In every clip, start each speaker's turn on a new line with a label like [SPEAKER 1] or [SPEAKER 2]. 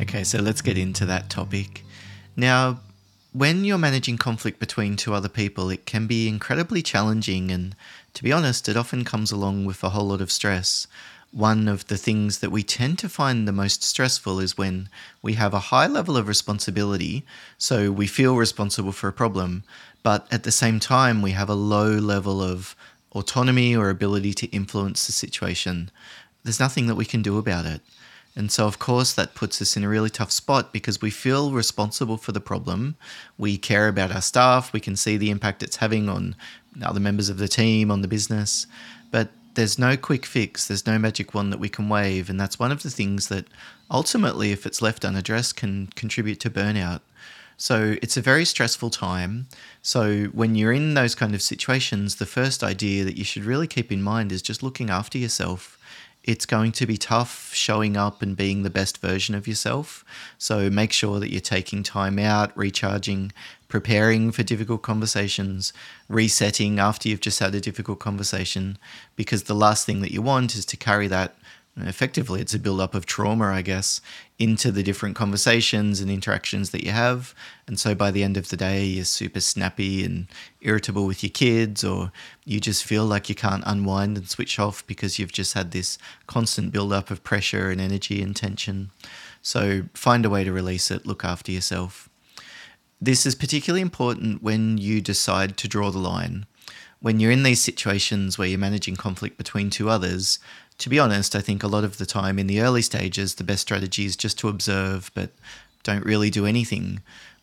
[SPEAKER 1] Okay, so let's get into that topic. Now, when you're managing conflict between two other people, it can be incredibly challenging, and to be honest, it often comes along with a whole lot of stress. One of the things that we tend to find the most stressful is when we have a high level of responsibility, so we feel responsible for a problem, but at the same time, we have a low level of autonomy or ability to influence the situation. There's nothing that we can do about it. And so, of course, that puts us in a really tough spot because we feel responsible for the problem. We care about our staff. We can see the impact it's having on other members of the team, on the business. But there's no quick fix. There's no magic wand that we can wave. And that's one of the things that ultimately, if it's left unaddressed, can contribute to burnout. So it's a very stressful time. So when you're in those kind of situations, the first idea that you should really keep in mind is just looking after yourself it's going to be tough showing up and being the best version of yourself. So make sure that you're taking time out, recharging, preparing for difficult conversations, resetting after you've just had a difficult conversation, because the last thing that you want is to carry that effectively it's a build up of trauma i guess into the different conversations and interactions that you have. And so by the end of the day you're super snappy and irritable with your kids or you just feel like you can't unwind and switch off because you've just had this constant build up of pressure and energy and tension. So find a way to release it look after yourself. This is particularly important when you decide to draw the line when you're in these situations where you're managing conflict between two others, to be honest, I think a lot of the time in the early stages, the best strategy is just to observe, but don't really do anything.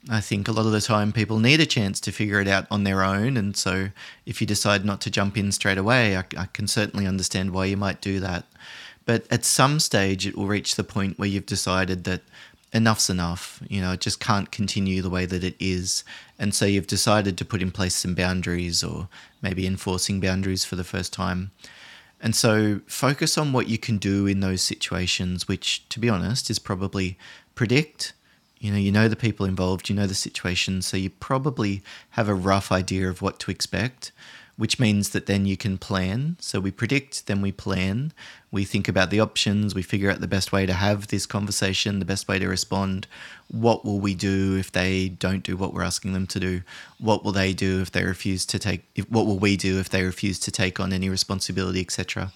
[SPEAKER 1] I think a lot of the time people need a chance to figure it out on their own. And so if you decide not to jump in straight away, I, I, can certainly understand why you might do that. But at some stage, it will reach the point where you've decided that enough's enough. You know, it just can't continue the way that it is. And so you've decided to put in place some boundaries or maybe enforcing boundaries for the first time. And so focus on what you can do in those situations, which, to be honest, is probably predict. You know, you know the people involved, you know the situation, so you probably have a rough idea of what to expect which means that then you can plan. So we predict, then we plan. We think about the options, we figure out the best way to have this conversation, the best way to respond. What will we do if they don't do what we're asking them to do? What will they do if they refuse to take if, what will we do if they refuse to take on any responsibility, etc.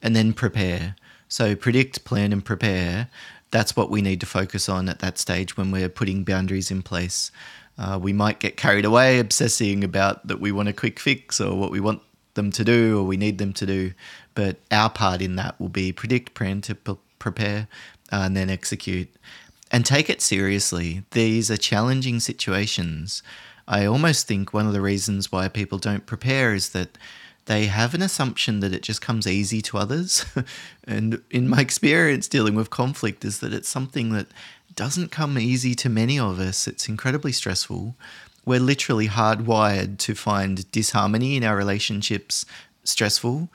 [SPEAKER 1] And then prepare. So predict, plan and prepare. That's what we need to focus on at that stage when we're putting boundaries in place. Uh, we might get carried away obsessing about that we want a quick fix or what we want them to do or we need them to do. But our part in that will be predict, plan, to p- prepare, uh, and then execute. And take it seriously. These are challenging situations. I almost think one of the reasons why people don't prepare is that they have an assumption that it just comes easy to others. and in my experience dealing with conflict, is that it's something that doesn't come easy to many of us. It's incredibly stressful. We're literally hardwired to find disharmony in our relationships stressful.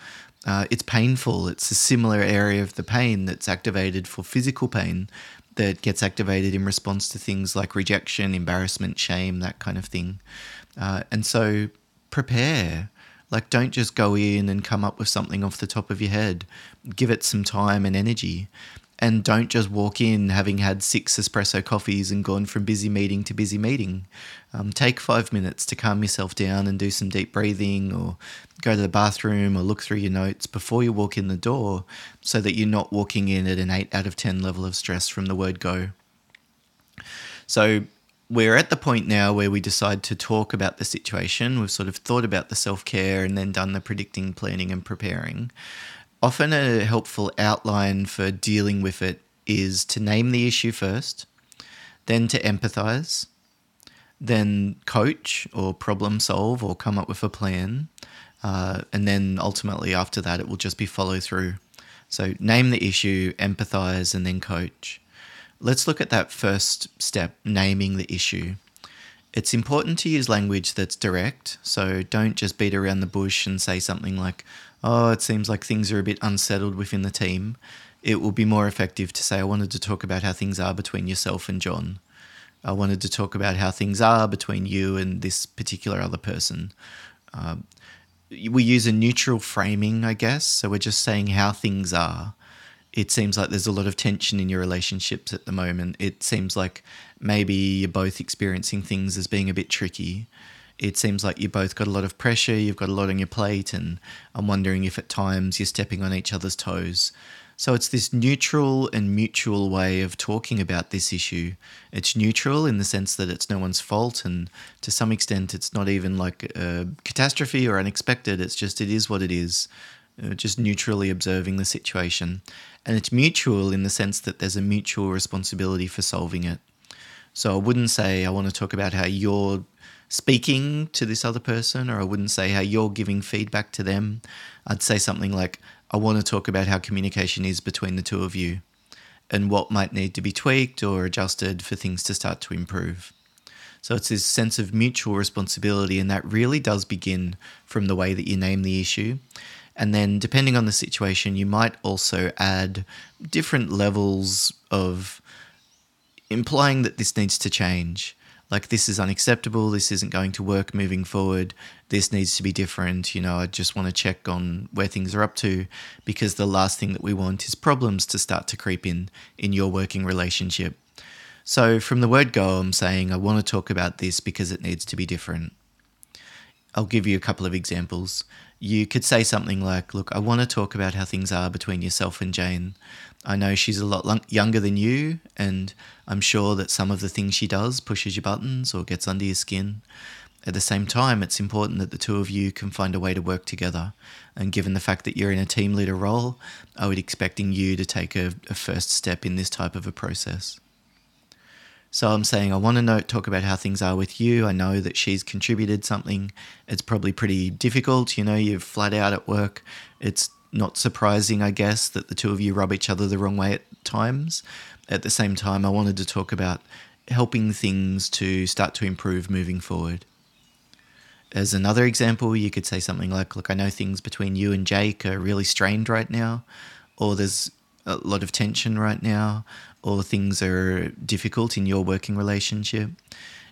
[SPEAKER 1] Uh, it's painful. It's a similar area of the pain that's activated for physical pain that gets activated in response to things like rejection, embarrassment, shame, that kind of thing. Uh, and so prepare. Like, don't just go in and come up with something off the top of your head. Give it some time and energy and don't just walk in having had six espresso coffees and gone from busy meeting to busy meeting. Um, take five minutes to calm yourself down and do some deep breathing or go to the bathroom or look through your notes before you walk in the door so that you're not walking in at an 8 out of 10 level of stress from the word go. So, we're at the point now where we decide to talk about the situation. We've sort of thought about the self care and then done the predicting, planning, and preparing. Often, a helpful outline for dealing with it is to name the issue first, then to empathize, then coach or problem solve or come up with a plan. Uh, and then ultimately, after that, it will just be follow through. So, name the issue, empathize, and then coach. Let's look at that first step naming the issue. It's important to use language that's direct, so don't just beat around the bush and say something like, oh, it seems like things are a bit unsettled within the team, it will be more effective to say, I wanted to talk about how things are between yourself and John. I wanted to talk about how things are between you and this particular other person. Um, we use a neutral framing, I guess. So we're just saying how things are. it seems like there's a lot of tension in your relationships at the moment. It seems like maybe you're both experiencing things as being a bit tricky. It seems like you both got a lot of pressure, you've got a lot on your plate, and I'm wondering if at times you're stepping on each other's toes. So it's this neutral and mutual way of talking about this issue. It's neutral in the sense that it's no one's fault, and to some extent, it's not even like a catastrophe or unexpected. It's just, it is what it is, uh, just neutrally observing the situation. And it's mutual in the sense that there's a mutual responsibility for solving it. So I wouldn't say I want to talk about how you're speaking to this other person, or I wouldn't say how you're giving feedback to them. I'd say something like, I want to talk about how communication is between the two of you and what might need to be tweaked or adjusted for things to start to improve. So it's this sense of mutual responsibility, and that really does begin from the way that you name the issue. And then, depending on the situation, you might also add different levels of implying that this needs to change. Like this is unacceptable. This isn't going to work moving forward. This needs to be different. You know i just want to check on where things are up to because the last thing that we want is problems to start to creep in in your working relationship. So from the word go i'm saying i want to talk about this because it needs to be different i'll give you a couple of examples you could say something like, Look, I want to talk about how things are between yourself and Jane. I know she's a lot younger than you, and I'm sure that some of the things she does pushes your buttons or gets under your skin. At the same time, it's important that the two of you can find a way to work together. And given the fact that you're in a team leader role, I would expecting you to take a, a first step in this type of a process. So I'm saying I want to know, talk about how things are with you. I know that she's contributed something. It's probably pretty difficult. You know, you're flat out at work. It's not surprising, I guess, that the two of you rub each other the wrong way at times. At the same time, I wanted to talk about helping things to start to improve moving forward. As another example, you could say something like, Look, I know things between you and Jake are really strained right now, or there's a lot of tension right now, or things are difficult in your working relationship,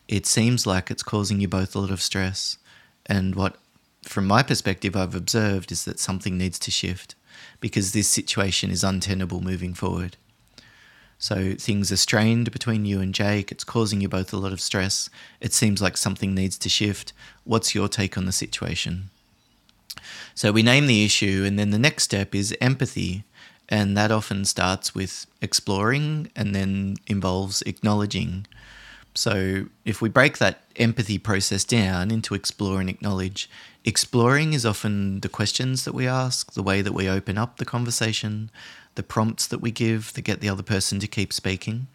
[SPEAKER 1] it seems like it's causing you both a lot of stress. And what, from my perspective, I've observed is that something needs to shift because this situation is untenable moving forward. So things are strained between you and Jake. It's causing you both a lot of stress. It seems like something needs to shift. What's your take on the situation? So we name the issue, and then the next step is empathy. And that often starts with exploring and then involves acknowledging. So, if we break that empathy process down into explore and acknowledge, exploring is often the questions that we ask, the way that we open up the conversation, the prompts that we give that get the other person to keep speaking.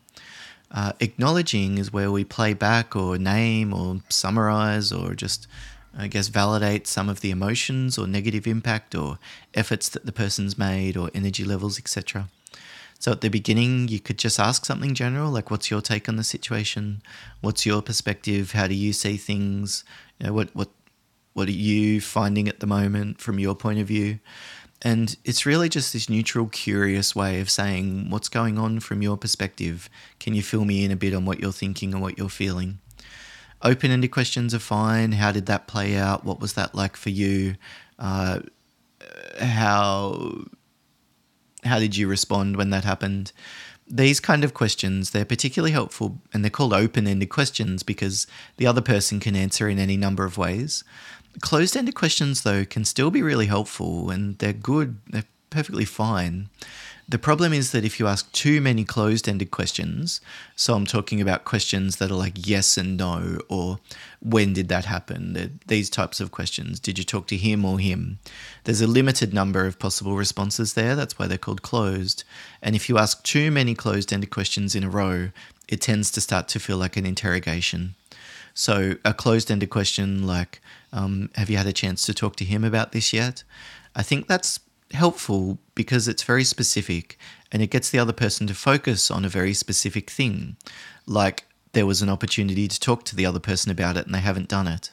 [SPEAKER 1] Uh, acknowledging is where we play back or name or summarize or just I guess, validate some of the emotions or negative impact or efforts that the person's made or energy levels, etc. So at the beginning, you could just ask something general, like, "What's your take on the situation? What's your perspective? How do you see things? You know, what what what are you finding at the moment from your point of view?" And it's really just this neutral, curious way of saying, "What's going on from your perspective? Can you fill me in a bit on what you're thinking and what you're feeling?" Open ended questions are fine. How did that play out? What was that like for you? Uh, how how did you respond when that happened? These kind of questions, they're particularly helpful and they're called open ended questions because the other person can answer in any number of ways. Closed ended questions, though, can still be really helpful and they're good, they're perfectly fine. The problem is that if you ask too many closed ended questions, so I'm talking about questions that are like yes and no, or when did that happen? These types of questions. Did you talk to him or him? There's a limited number of possible responses there. That's why they're called closed. And if you ask too many closed ended questions in a row, it tends to start to feel like an interrogation. So, a closed ended question like, um, Have you had a chance to talk to him about this yet? I think that's helpful because it's very specific and it gets the other person to focus on a very specific thing. Like there was an opportunity to talk to the other person about it and they haven't done it.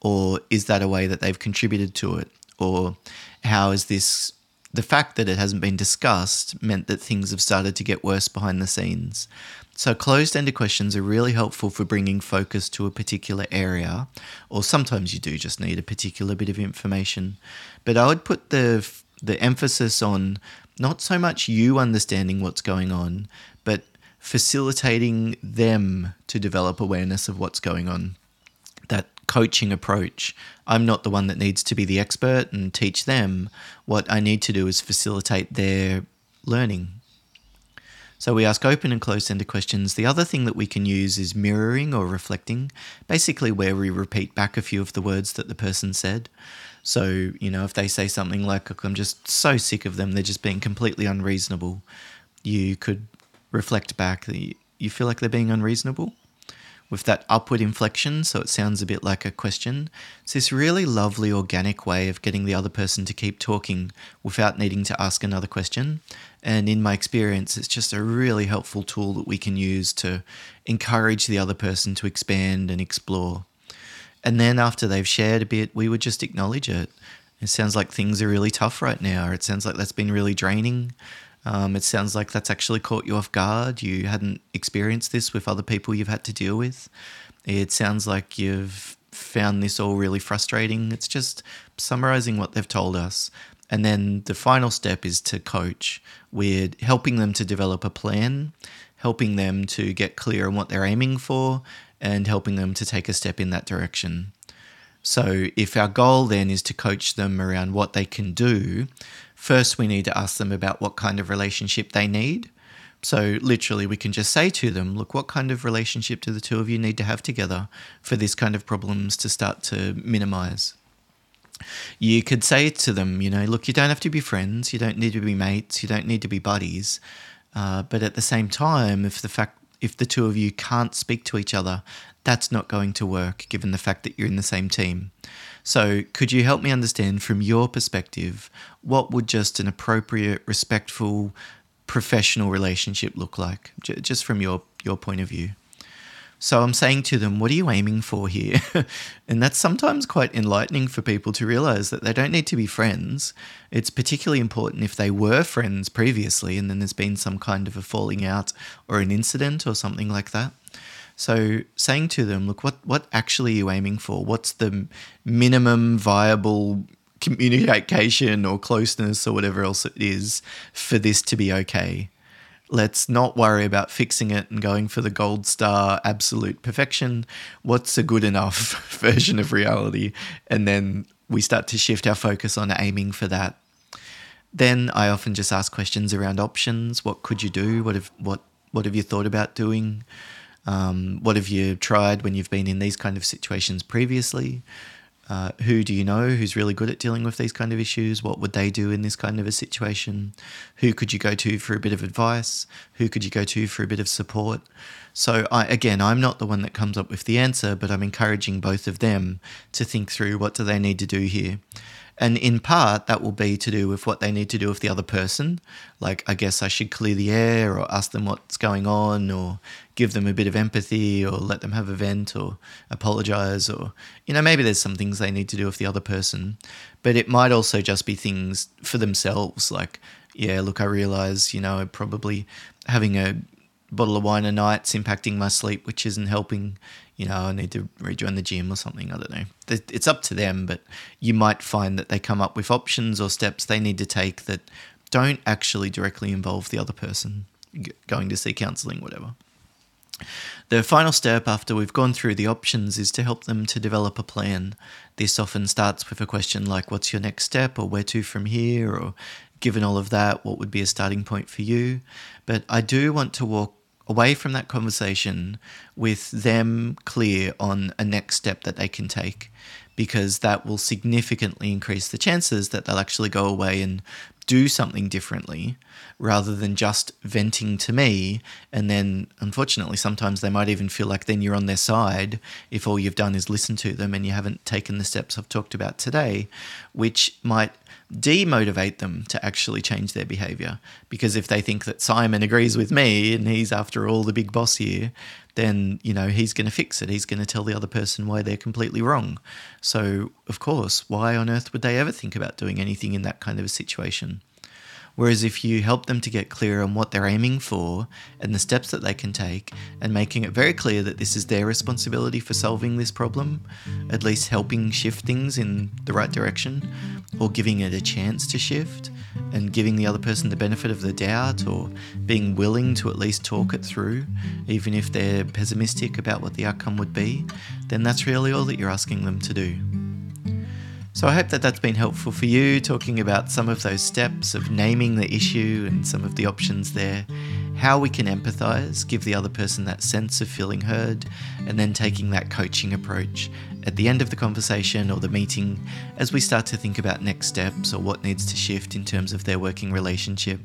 [SPEAKER 1] Or is that a way that they've contributed to it? Or how is this the fact that it hasn't been discussed meant that things have started to get worse behind the scenes. So, closed ended questions are really helpful for bringing focus to a particular area, or sometimes you do just need a particular bit of information. But I would put the, the emphasis on not so much you understanding what's going on, but facilitating them to develop awareness of what's going on. Coaching approach. I'm not the one that needs to be the expert and teach them. What I need to do is facilitate their learning. So we ask open and closed ended questions. The other thing that we can use is mirroring or reflecting, basically, where we repeat back a few of the words that the person said. So, you know, if they say something like, I'm just so sick of them, they're just being completely unreasonable, you could reflect back that you feel like they're being unreasonable with that upward inflection, so it sounds a bit like a question. It's this really lovely organic way of getting the other person to keep talking without needing to ask another question. And in my experience, it's just a really helpful tool that we can use to encourage the other person to expand and explore. And then after they've shared a bit, we would just acknowledge it. It sounds like things are really tough right now. It sounds like that's been really draining. Um, it sounds like that's actually caught you off guard. You hadn't experienced this with other people you've had to deal with. It sounds like you've found this all really frustrating. It's just summarizing what they've told us. And then the final step is to coach. We're helping them to develop a plan, helping them to get clear on what they're aiming for, and helping them to take a step in that direction. So, if our goal then is to coach them around what they can do, first we need to ask them about what kind of relationship they need. So, literally, we can just say to them, Look, what kind of relationship do the two of you need to have together for this kind of problems to start to minimize? You could say to them, You know, look, you don't have to be friends, you don't need to be mates, you don't need to be buddies. Uh, but at the same time, if the fact if the two of you can't speak to each other, that's not going to work given the fact that you're in the same team. So, could you help me understand from your perspective what would just an appropriate, respectful, professional relationship look like, just from your, your point of view? So I'm saying to them, what are you aiming for here? and that's sometimes quite enlightening for people to realize that they don't need to be friends. It's particularly important if they were friends previously and then there's been some kind of a falling out or an incident or something like that. So saying to them, look, what what actually are you aiming for? What's the minimum viable communication or closeness or whatever else it is for this to be okay? Let's not worry about fixing it and going for the gold star absolute perfection. What's a good enough version of reality? And then we start to shift our focus on aiming for that. Then I often just ask questions around options. What could you do? What have what what have you thought about doing? Um, what have you tried when you've been in these kind of situations previously? Uh, who do you know who's really good at dealing with these kind of issues? What would they do in this kind of a situation? Who could you go to for a bit of advice? Who could you go to for a bit of support? So, I, again, I'm not the one that comes up with the answer, but I'm encouraging both of them to think through what do they need to do here. And in part, that will be to do with what they need to do with the other person. Like, I guess I should clear the air or ask them what's going on or give them a bit of empathy or let them have a vent or apologize or, you know, maybe there's some things they need to do with the other person. But it might also just be things for themselves. Like, yeah, look, I realize, you know, probably having a bottle of wine a night's impacting my sleep, which isn't helping you know, I need to rejoin the gym or something. I don't know. It's up to them, but you might find that they come up with options or steps they need to take that don't actually directly involve the other person going to see counseling, whatever. The final step after we've gone through the options is to help them to develop a plan. This often starts with a question like, What's your next step? or Where to from here? or given all of that, what would be a starting point for you? But I do want to walk away from that conversation with them clear on a next step that they can take because that will significantly increase the chances that they'll actually go away and do something differently rather than just venting to me. And then, unfortunately, sometimes they might even feel like then you're on their side if all you've done is listen to them and you haven't taken the steps I've talked about today, which might demotivate them to actually change their behavior. Because if they think that Simon agrees with me and he's after all the big boss here, then you know he's going to fix it. He's going to tell the other person why they're completely wrong. So, of course, why on earth would they ever think about doing anything in that kind of a situation? Whereas if you help them to get clear on what they're aiming for and the steps that they can take, and making it very clear that this is their responsibility for solving this problem, at least helping shift things in the right direction, or giving it a chance to shift, and giving the other person the benefit of the doubt, or being willing to at least talk it through, even if they're pessimistic about what the outcome would be, then that's really all that you're asking them to do. So I hope that that's been helpful for you, talking about some of those steps of naming the issue and some of the options there, how we can empathize, give the other person that sense of feeling heard, and then taking that coaching approach at the end of the conversation or the meeting as we start to think about next steps or what needs to shift in terms of their working relationship.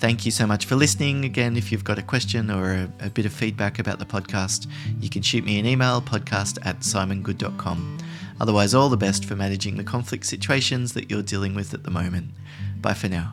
[SPEAKER 1] Thank you so much for listening. Again, if you've got a question or a, a bit of feedback about the podcast, you can shoot me an email podcast at simongood.com. Otherwise, all the best for managing the conflict situations that you're dealing with at the moment. Bye for now.